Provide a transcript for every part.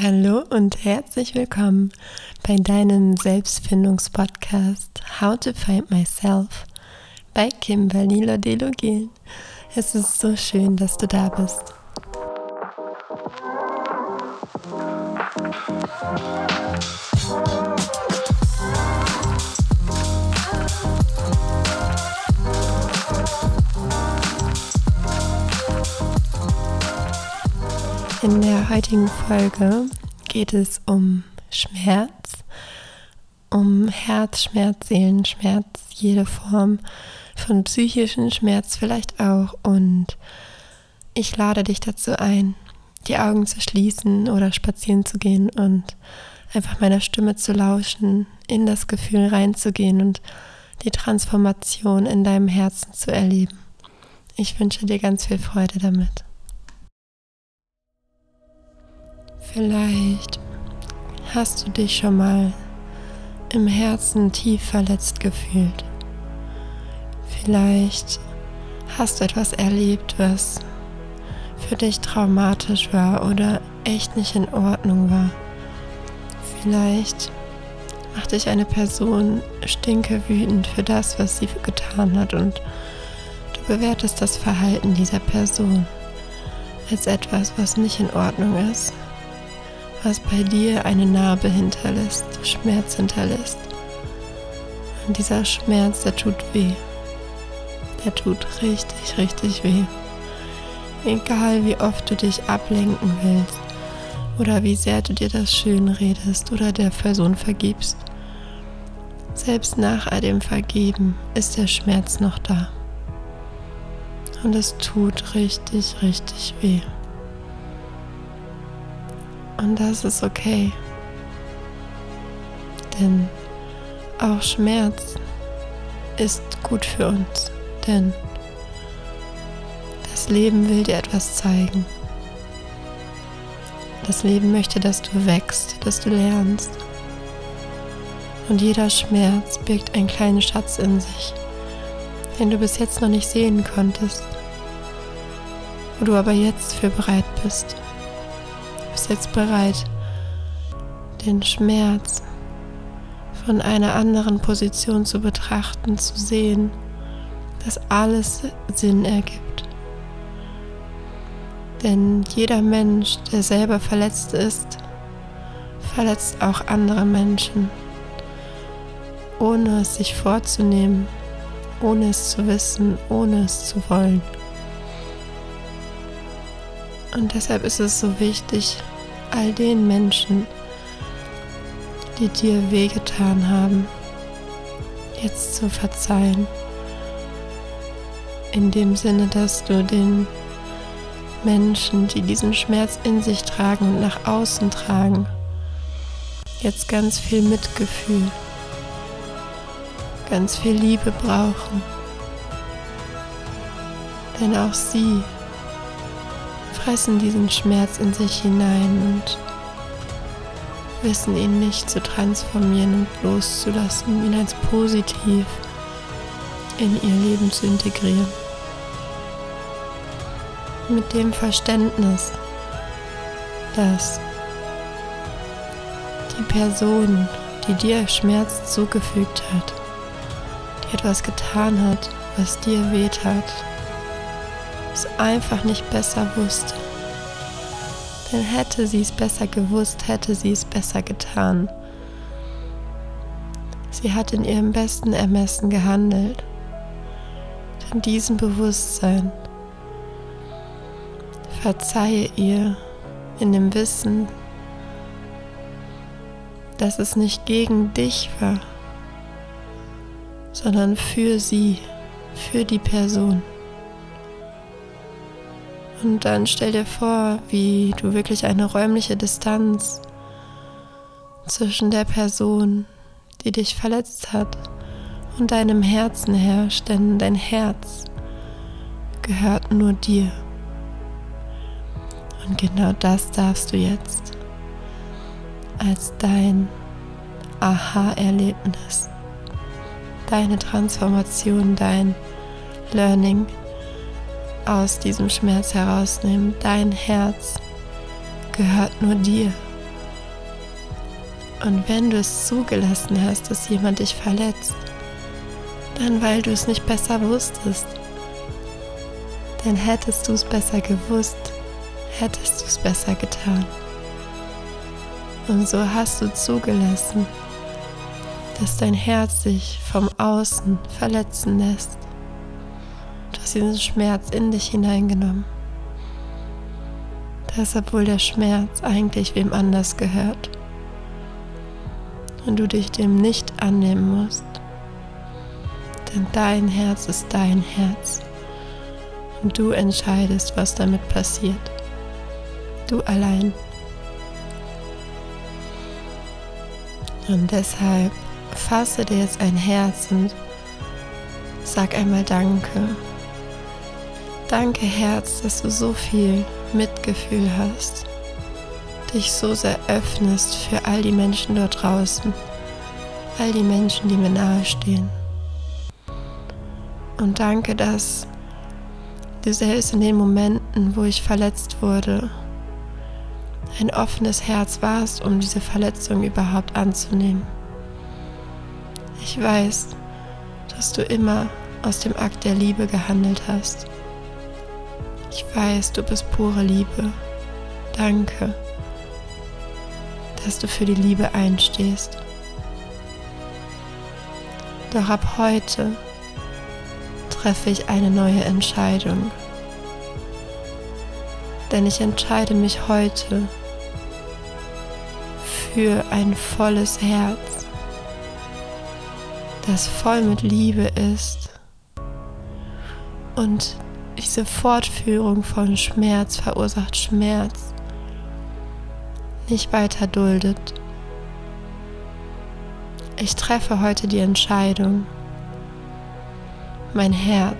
Hallo und herzlich willkommen bei deinem Selbstfindungspodcast How to Find Myself bei Kimberly Lodelogel. Es ist so schön, dass du da bist. In der heutigen Folge geht es um Schmerz, um Herzschmerz, Seelenschmerz, jede Form von psychischen Schmerz vielleicht auch. Und ich lade dich dazu ein, die Augen zu schließen oder spazieren zu gehen und einfach meiner Stimme zu lauschen, in das Gefühl reinzugehen und die Transformation in deinem Herzen zu erleben. Ich wünsche dir ganz viel Freude damit. Vielleicht hast du dich schon mal im Herzen tief verletzt gefühlt. Vielleicht hast du etwas erlebt, was für dich traumatisch war oder echt nicht in Ordnung war. Vielleicht macht dich eine Person stinke wütend für das, was sie getan hat und du bewertest das Verhalten dieser Person als etwas, was nicht in Ordnung ist was bei dir eine Narbe hinterlässt, Schmerz hinterlässt. Und dieser Schmerz, der tut weh. Der tut richtig, richtig weh. Egal wie oft du dich ablenken willst oder wie sehr du dir das schön redest oder der Person vergibst. Selbst nach all dem Vergeben ist der Schmerz noch da. Und es tut richtig, richtig weh. Und das ist okay. Denn auch Schmerz ist gut für uns. Denn das Leben will dir etwas zeigen. Das Leben möchte, dass du wächst, dass du lernst. Und jeder Schmerz birgt einen kleinen Schatz in sich, den du bis jetzt noch nicht sehen konntest, wo du aber jetzt für bereit bist jetzt bereit, den Schmerz von einer anderen Position zu betrachten, zu sehen, dass alles Sinn ergibt. Denn jeder Mensch, der selber verletzt ist, verletzt auch andere Menschen, ohne es sich vorzunehmen, ohne es zu wissen, ohne es zu wollen. Und deshalb ist es so wichtig, all den Menschen, die dir wehgetan haben, jetzt zu verzeihen. In dem Sinne, dass du den Menschen, die diesen Schmerz in sich tragen und nach außen tragen, jetzt ganz viel Mitgefühl, ganz viel Liebe brauchen. Denn auch sie fressen diesen Schmerz in sich hinein und wissen ihn nicht zu transformieren und loszulassen, ihn als positiv in ihr Leben zu integrieren. Mit dem Verständnis, dass die Person, die dir Schmerz zugefügt hat, die etwas getan hat, was dir wehtat, es einfach nicht besser wusste. Denn hätte sie es besser gewusst, hätte sie es besser getan. Sie hat in ihrem besten Ermessen gehandelt. In diesem Bewusstsein verzeihe ihr in dem Wissen, dass es nicht gegen dich war, sondern für sie, für die Person. Und dann stell dir vor, wie du wirklich eine räumliche Distanz zwischen der Person, die dich verletzt hat, und deinem Herzen herrscht, denn dein Herz gehört nur dir. Und genau das darfst du jetzt als dein Aha-Erlebnis, deine Transformation, dein Learning aus diesem Schmerz herausnehmen. Dein Herz gehört nur dir Und wenn du es zugelassen hast, dass jemand dich verletzt, dann weil du es nicht besser wusstest. Denn hättest du es besser gewusst, hättest du es besser getan. Und so hast du zugelassen, dass dein Herz sich vom Außen verletzen lässt. Hast diesen Schmerz in dich hineingenommen. Das, obwohl der Schmerz eigentlich wem anders gehört. Und du dich dem nicht annehmen musst. Denn dein Herz ist dein Herz. Und du entscheidest, was damit passiert. Du allein. Und deshalb fasse dir jetzt ein Herz und sag einmal Danke. Danke Herz, dass du so viel Mitgefühl hast, dich so sehr öffnest für all die Menschen dort draußen, all die Menschen, die mir nahestehen. Und danke, dass du selbst in den Momenten, wo ich verletzt wurde, ein offenes Herz warst, um diese Verletzung überhaupt anzunehmen. Ich weiß, dass du immer aus dem Akt der Liebe gehandelt hast. Ich weiß, du bist pure Liebe. Danke, dass du für die Liebe einstehst. Doch ab heute treffe ich eine neue Entscheidung. Denn ich entscheide mich heute für ein volles Herz, das voll mit Liebe ist und diese Fortführung von Schmerz verursacht Schmerz nicht weiter duldet. Ich treffe heute die Entscheidung, mein Herz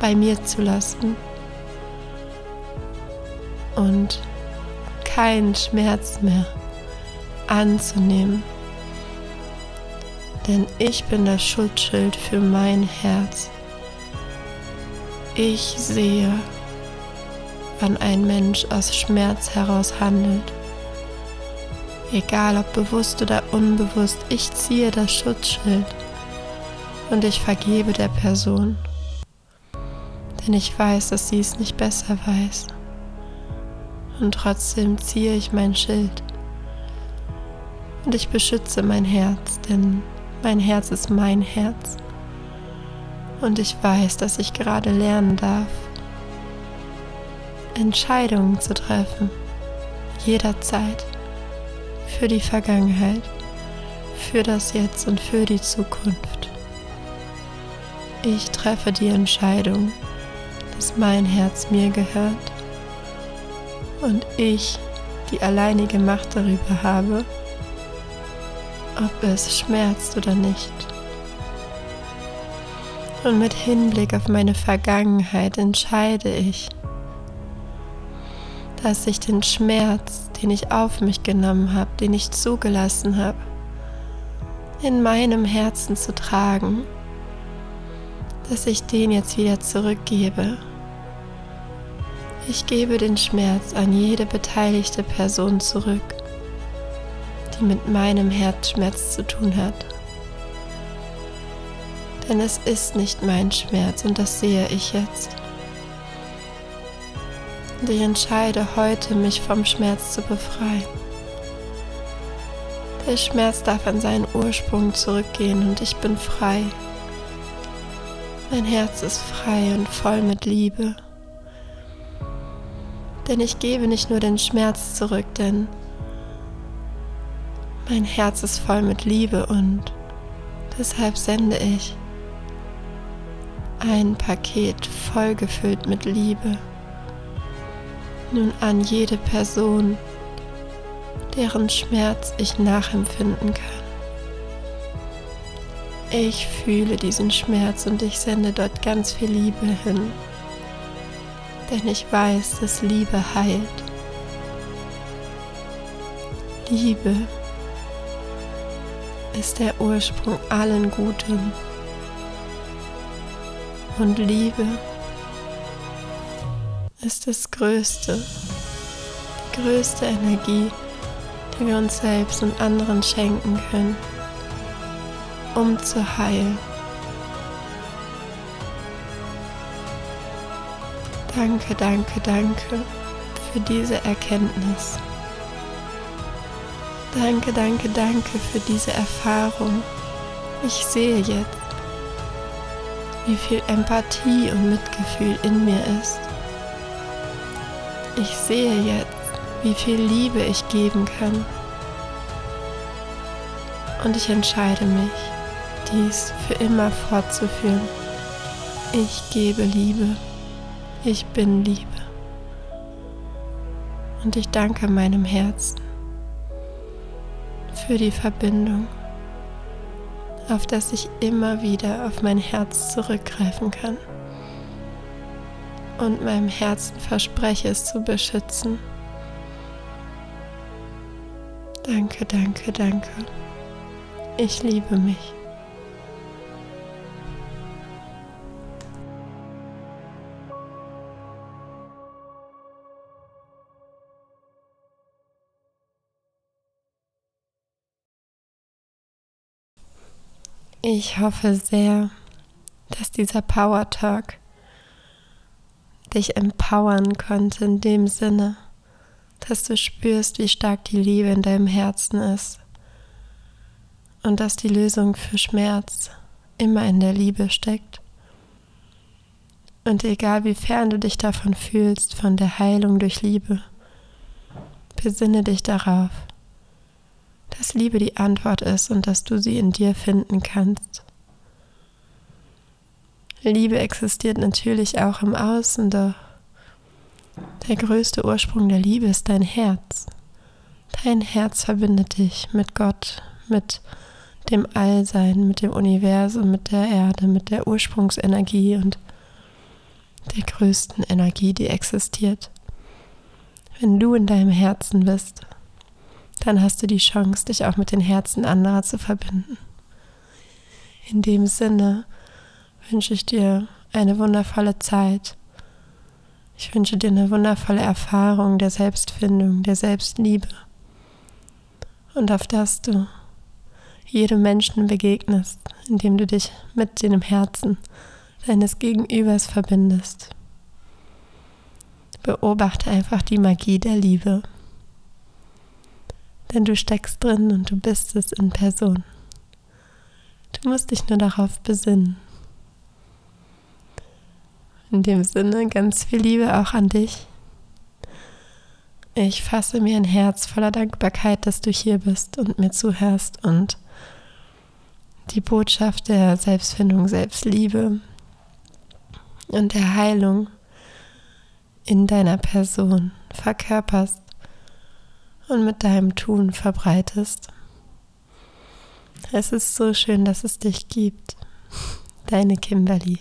bei mir zu lassen und keinen Schmerz mehr anzunehmen. Denn ich bin das Schutzschild für mein Herz. Ich sehe, wann ein Mensch aus Schmerz heraus handelt. Egal ob bewusst oder unbewusst, ich ziehe das Schutzschild und ich vergebe der Person, denn ich weiß, dass sie es nicht besser weiß. Und trotzdem ziehe ich mein Schild und ich beschütze mein Herz, denn mein Herz ist mein Herz. Und ich weiß, dass ich gerade lernen darf, Entscheidungen zu treffen, jederzeit, für die Vergangenheit, für das Jetzt und für die Zukunft. Ich treffe die Entscheidung, dass mein Herz mir gehört und ich die alleinige Macht darüber habe, ob es schmerzt oder nicht. Und mit Hinblick auf meine Vergangenheit entscheide ich, dass ich den Schmerz, den ich auf mich genommen habe, den ich zugelassen habe, in meinem Herzen zu tragen, dass ich den jetzt wieder zurückgebe. Ich gebe den Schmerz an jede beteiligte Person zurück die mit meinem Herzschmerz zu tun hat. Denn es ist nicht mein Schmerz und das sehe ich jetzt. Und ich entscheide heute, mich vom Schmerz zu befreien. Der Schmerz darf an seinen Ursprung zurückgehen und ich bin frei. Mein Herz ist frei und voll mit Liebe. Denn ich gebe nicht nur den Schmerz zurück, denn mein Herz ist voll mit Liebe und deshalb sende ich ein Paket voll gefüllt mit Liebe nun an jede Person, deren Schmerz ich nachempfinden kann. Ich fühle diesen Schmerz und ich sende dort ganz viel Liebe hin, denn ich weiß, dass Liebe heilt. Liebe ist der Ursprung allen Guten. Und Liebe ist das Größte, die größte Energie, die wir uns selbst und anderen schenken können, um zu heilen. Danke, danke, danke für diese Erkenntnis. Danke, danke, danke für diese Erfahrung. Ich sehe jetzt, wie viel Empathie und Mitgefühl in mir ist. Ich sehe jetzt, wie viel Liebe ich geben kann. Und ich entscheide mich, dies für immer fortzuführen. Ich gebe Liebe. Ich bin Liebe. Und ich danke meinem Herzen für die Verbindung, auf das ich immer wieder auf mein Herz zurückgreifen kann und meinem Herzen verspreche es zu beschützen. Danke, danke, danke. Ich liebe mich. Ich hoffe sehr, dass dieser Power Talk dich empowern konnte in dem Sinne, dass du spürst, wie stark die Liebe in deinem Herzen ist und dass die Lösung für Schmerz immer in der Liebe steckt. Und egal wie fern du dich davon fühlst, von der Heilung durch Liebe, besinne dich darauf, dass Liebe die Antwort ist und dass du sie in dir finden kannst. Liebe existiert natürlich auch im Außen, doch der größte Ursprung der Liebe ist dein Herz. Dein Herz verbindet dich mit Gott, mit dem Allsein, mit dem Universum, mit der Erde, mit der Ursprungsenergie und der größten Energie, die existiert. Wenn du in deinem Herzen bist, dann hast du die Chance, dich auch mit den Herzen anderer zu verbinden. In dem Sinne wünsche ich dir eine wundervolle Zeit ich wünsche dir eine wundervolle Erfahrung der Selbstfindung, der Selbstliebe und auf dass du jedem Menschen begegnest, indem du dich mit dem Herzen deines Gegenübers verbindest. Beobachte einfach die Magie der Liebe. Denn du steckst drin und du bist es in Person. Du musst dich nur darauf besinnen. In dem Sinne ganz viel Liebe auch an dich. Ich fasse mir ein Herz voller Dankbarkeit, dass du hier bist und mir zuhörst und die Botschaft der Selbstfindung, Selbstliebe und der Heilung in deiner Person verkörperst und mit deinem Tun verbreitest. Es ist so schön, dass es dich gibt. Deine Kimberly.